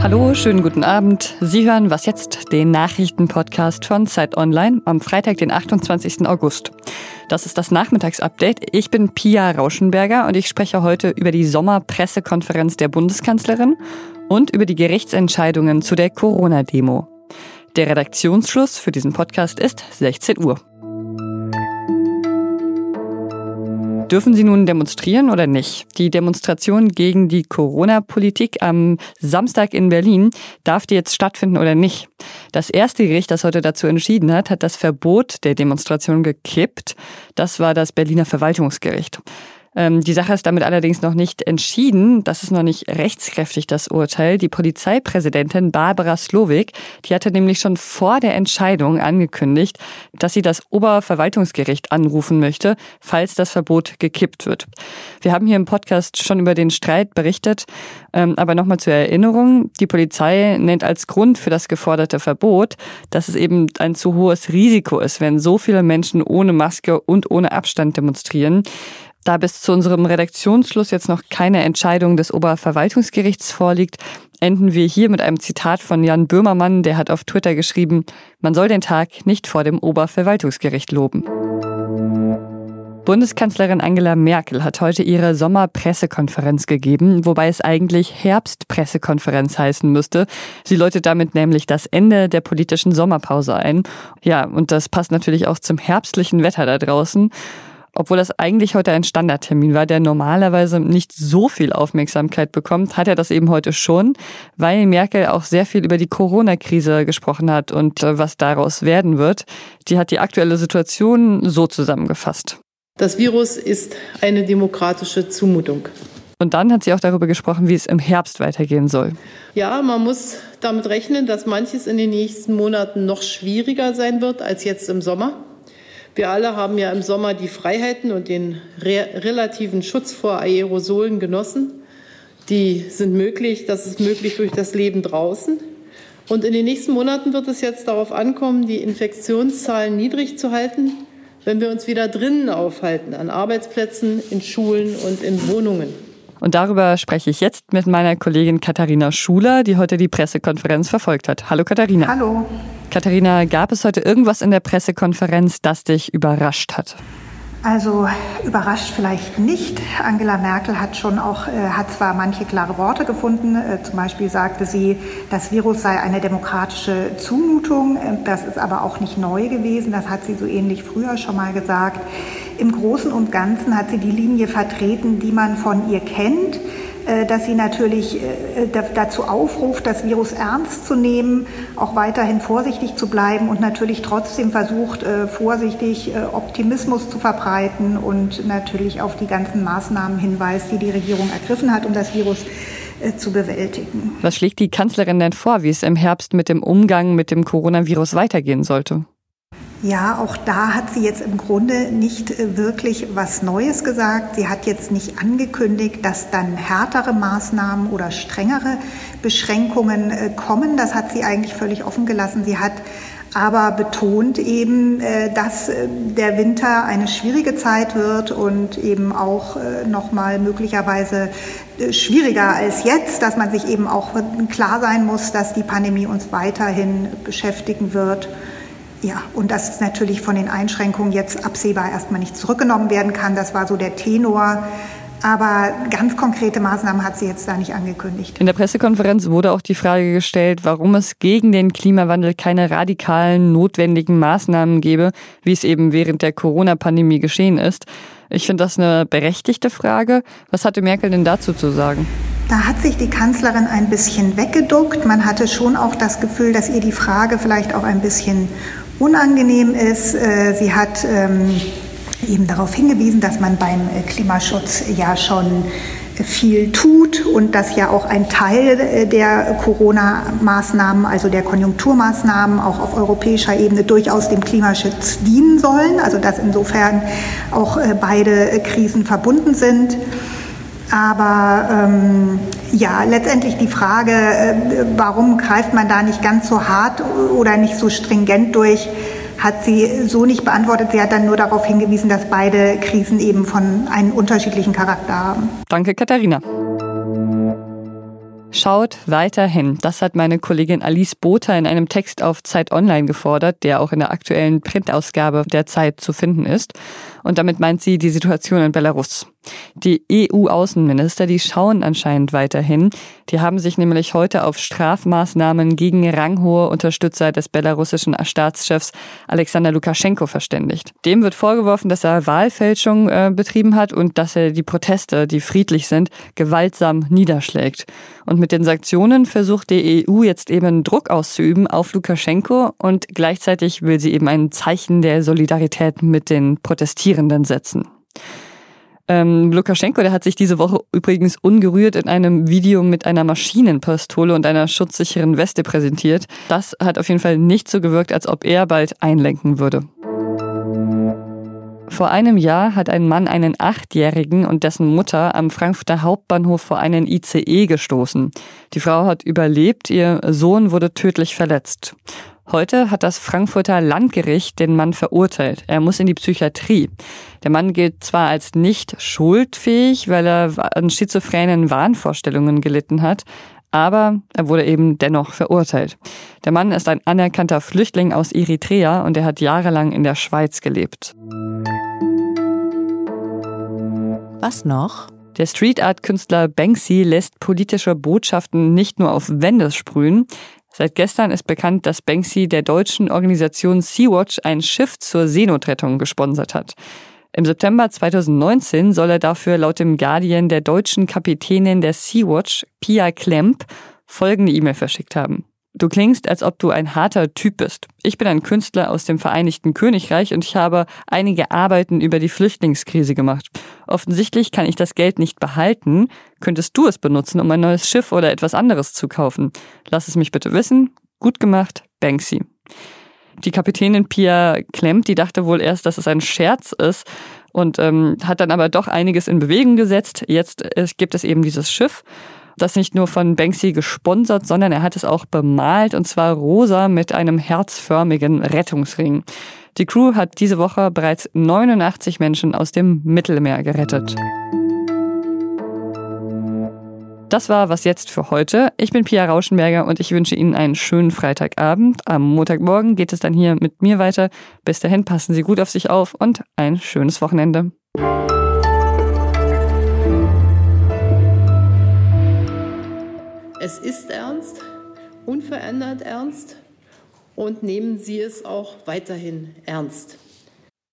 Hallo, schönen guten Abend. Sie hören Was jetzt, den Nachrichtenpodcast von Zeit Online am Freitag, den 28. August. Das ist das Nachmittagsupdate. Ich bin Pia Rauschenberger und ich spreche heute über die Sommerpressekonferenz der Bundeskanzlerin und über die Gerichtsentscheidungen zu der Corona-Demo. Der Redaktionsschluss für diesen Podcast ist 16 Uhr. Dürfen Sie nun demonstrieren oder nicht? Die Demonstration gegen die Corona-Politik am Samstag in Berlin, darf die jetzt stattfinden oder nicht? Das erste Gericht, das heute dazu entschieden hat, hat das Verbot der Demonstration gekippt. Das war das Berliner Verwaltungsgericht. Ähm, die Sache ist damit allerdings noch nicht entschieden. Das ist noch nicht rechtskräftig, das Urteil. Die Polizeipräsidentin Barbara Slowik, die hatte nämlich schon vor der Entscheidung angekündigt, dass sie das Oberverwaltungsgericht anrufen möchte, falls das Verbot gekippt wird. Wir haben hier im Podcast schon über den Streit berichtet, ähm, aber nochmal zur Erinnerung. Die Polizei nennt als Grund für das geforderte Verbot, dass es eben ein zu hohes Risiko ist, wenn so viele Menschen ohne Maske und ohne Abstand demonstrieren. Da bis zu unserem Redaktionsschluss jetzt noch keine Entscheidung des Oberverwaltungsgerichts vorliegt, enden wir hier mit einem Zitat von Jan Böhmermann, der hat auf Twitter geschrieben, man soll den Tag nicht vor dem Oberverwaltungsgericht loben. Bundeskanzlerin Angela Merkel hat heute ihre Sommerpressekonferenz gegeben, wobei es eigentlich Herbstpressekonferenz heißen müsste. Sie läutet damit nämlich das Ende der politischen Sommerpause ein. Ja, und das passt natürlich auch zum herbstlichen Wetter da draußen obwohl das eigentlich heute ein Standardtermin war, der normalerweise nicht so viel Aufmerksamkeit bekommt, hat er das eben heute schon, weil Merkel auch sehr viel über die Corona-Krise gesprochen hat und äh, was daraus werden wird. Die hat die aktuelle Situation so zusammengefasst. Das Virus ist eine demokratische Zumutung. Und dann hat sie auch darüber gesprochen, wie es im Herbst weitergehen soll. Ja, man muss damit rechnen, dass manches in den nächsten Monaten noch schwieriger sein wird als jetzt im Sommer. Wir alle haben ja im Sommer die Freiheiten und den re relativen Schutz vor Aerosolen genossen. Die sind möglich, das ist möglich durch das Leben draußen. Und in den nächsten Monaten wird es jetzt darauf ankommen, die Infektionszahlen niedrig zu halten, wenn wir uns wieder drinnen aufhalten, an Arbeitsplätzen, in Schulen und in Wohnungen. Und darüber spreche ich jetzt mit meiner Kollegin Katharina Schuler, die heute die Pressekonferenz verfolgt hat. Hallo Katharina. Hallo. Katharina, gab es heute irgendwas in der Pressekonferenz, das dich überrascht hat? Also überrascht vielleicht nicht. Angela Merkel hat schon auch, äh, hat zwar manche klare Worte gefunden. Äh, zum Beispiel sagte sie, das Virus sei eine demokratische Zumutung. Äh, das ist aber auch nicht neu gewesen. Das hat sie so ähnlich früher schon mal gesagt. Im Großen und Ganzen hat sie die Linie vertreten, die man von ihr kennt. Äh, dass sie natürlich äh, dazu aufruft, das Virus ernst zu nehmen, auch weiterhin vorsichtig zu bleiben und natürlich trotzdem versucht, äh, vorsichtig Optimismus zu verbreiten und natürlich auf die ganzen Maßnahmen hinweist, die die Regierung ergriffen hat, um das Virus zu bewältigen. Was schlägt die Kanzlerin denn vor, wie es im Herbst mit dem Umgang mit dem Coronavirus weitergehen sollte? Ja, auch da hat sie jetzt im Grunde nicht äh, wirklich was Neues gesagt. Sie hat jetzt nicht angekündigt, dass dann härtere Maßnahmen oder strengere Beschränkungen äh, kommen. Das hat sie eigentlich völlig offen gelassen. Sie hat aber betont eben, äh, dass der Winter eine schwierige Zeit wird und eben auch noch mal möglicherweise schwieriger als jetzt, dass man sich eben auch klar sein muss, dass die Pandemie uns weiterhin beschäftigen wird. Ja, und dass natürlich von den Einschränkungen jetzt absehbar erstmal nicht zurückgenommen werden kann. Das war so der Tenor. Aber ganz konkrete Maßnahmen hat sie jetzt da nicht angekündigt. In der Pressekonferenz wurde auch die Frage gestellt, warum es gegen den Klimawandel keine radikalen, notwendigen Maßnahmen gebe, wie es eben während der Corona-Pandemie geschehen ist. Ich finde das eine berechtigte Frage. Was hatte Merkel denn dazu zu sagen? Da hat sich die Kanzlerin ein bisschen weggeduckt. Man hatte schon auch das Gefühl, dass ihr die Frage vielleicht auch ein bisschen unangenehm ist. Äh, sie hat ähm, eben darauf hingewiesen, dass man beim äh, Klimaschutz ja schon viel tut und dass ja auch ein Teil äh, der Corona-Maßnahmen, also der Konjunkturmaßnahmen, auch auf europäischer Ebene durchaus dem Klimaschutz dienen sollen. Also dass insofern auch beide Krisen verbunden sind. Aber ähm, ja, letztendlich die Frage, äh, warum greift man da nicht ganz so hart oder nicht so stringent durch, hat sie so nicht beantwortet. Sie hat dann nur darauf hingewiesen, dass beide Krisen eben von einem unterschiedlichen Charakter haben. Danke, Katharina. Schaut weiter hin. Das hat meine Kollegin Alice Botha in einem Text auf Zeit Online gefordert, der auch in der aktuellen Printausgabe der Zeit zu finden ist. Und damit meint sie die Situation in Belarus. Die EU-Außenminister, die schauen anscheinend weiterhin. Die haben sich nämlich heute auf Strafmaßnahmen gegen ranghohe Unterstützer des belarussischen Staatschefs Alexander Lukaschenko verständigt. Dem wird vorgeworfen, dass er Wahlfälschung äh, betrieben hat und dass er die Proteste, die friedlich sind, gewaltsam niederschlägt. Und mit den Sanktionen versucht die EU jetzt eben Druck auszuüben auf Lukaschenko und gleichzeitig will sie eben ein Zeichen der Solidarität mit den Protestierenden setzen. Ähm, Lukaschenko, der hat sich diese Woche übrigens ungerührt in einem Video mit einer Maschinenpistole und einer schutzsicheren Weste präsentiert. Das hat auf jeden Fall nicht so gewirkt, als ob er bald einlenken würde. Vor einem Jahr hat ein Mann einen Achtjährigen und dessen Mutter am Frankfurter Hauptbahnhof vor einen ICE gestoßen. Die Frau hat überlebt, ihr Sohn wurde tödlich verletzt. Heute hat das Frankfurter Landgericht den Mann verurteilt. Er muss in die Psychiatrie. Der Mann gilt zwar als nicht schuldfähig, weil er an schizophrenen Wahnvorstellungen gelitten hat, aber er wurde eben dennoch verurteilt. Der Mann ist ein anerkannter Flüchtling aus Eritrea und er hat jahrelang in der Schweiz gelebt. Was noch? Der Street Art Künstler Banksy lässt politische Botschaften nicht nur auf Wände sprühen, Seit gestern ist bekannt, dass Banksy der deutschen Organisation Sea-Watch ein Schiff zur Seenotrettung gesponsert hat. Im September 2019 soll er dafür laut dem Guardian der deutschen Kapitänin der Sea-Watch, Pia Klemp, folgende E-Mail verschickt haben. Du klingst, als ob du ein harter Typ bist. Ich bin ein Künstler aus dem Vereinigten Königreich und ich habe einige Arbeiten über die Flüchtlingskrise gemacht. Offensichtlich kann ich das Geld nicht behalten. Könntest du es benutzen, um ein neues Schiff oder etwas anderes zu kaufen? Lass es mich bitte wissen. Gut gemacht, Banksy. Die Kapitänin Pia Klemmt, die dachte wohl erst, dass es ein Scherz ist und ähm, hat dann aber doch einiges in Bewegung gesetzt. Jetzt äh, gibt es eben dieses Schiff das nicht nur von Banksy gesponsert, sondern er hat es auch bemalt und zwar rosa mit einem herzförmigen Rettungsring. Die Crew hat diese Woche bereits 89 Menschen aus dem Mittelmeer gerettet. Das war was jetzt für heute. Ich bin Pia Rauschenberger und ich wünsche Ihnen einen schönen Freitagabend. Am Montagmorgen geht es dann hier mit mir weiter. Bis dahin passen Sie gut auf sich auf und ein schönes Wochenende. Es ist ernst, unverändert ernst und nehmen Sie es auch weiterhin ernst.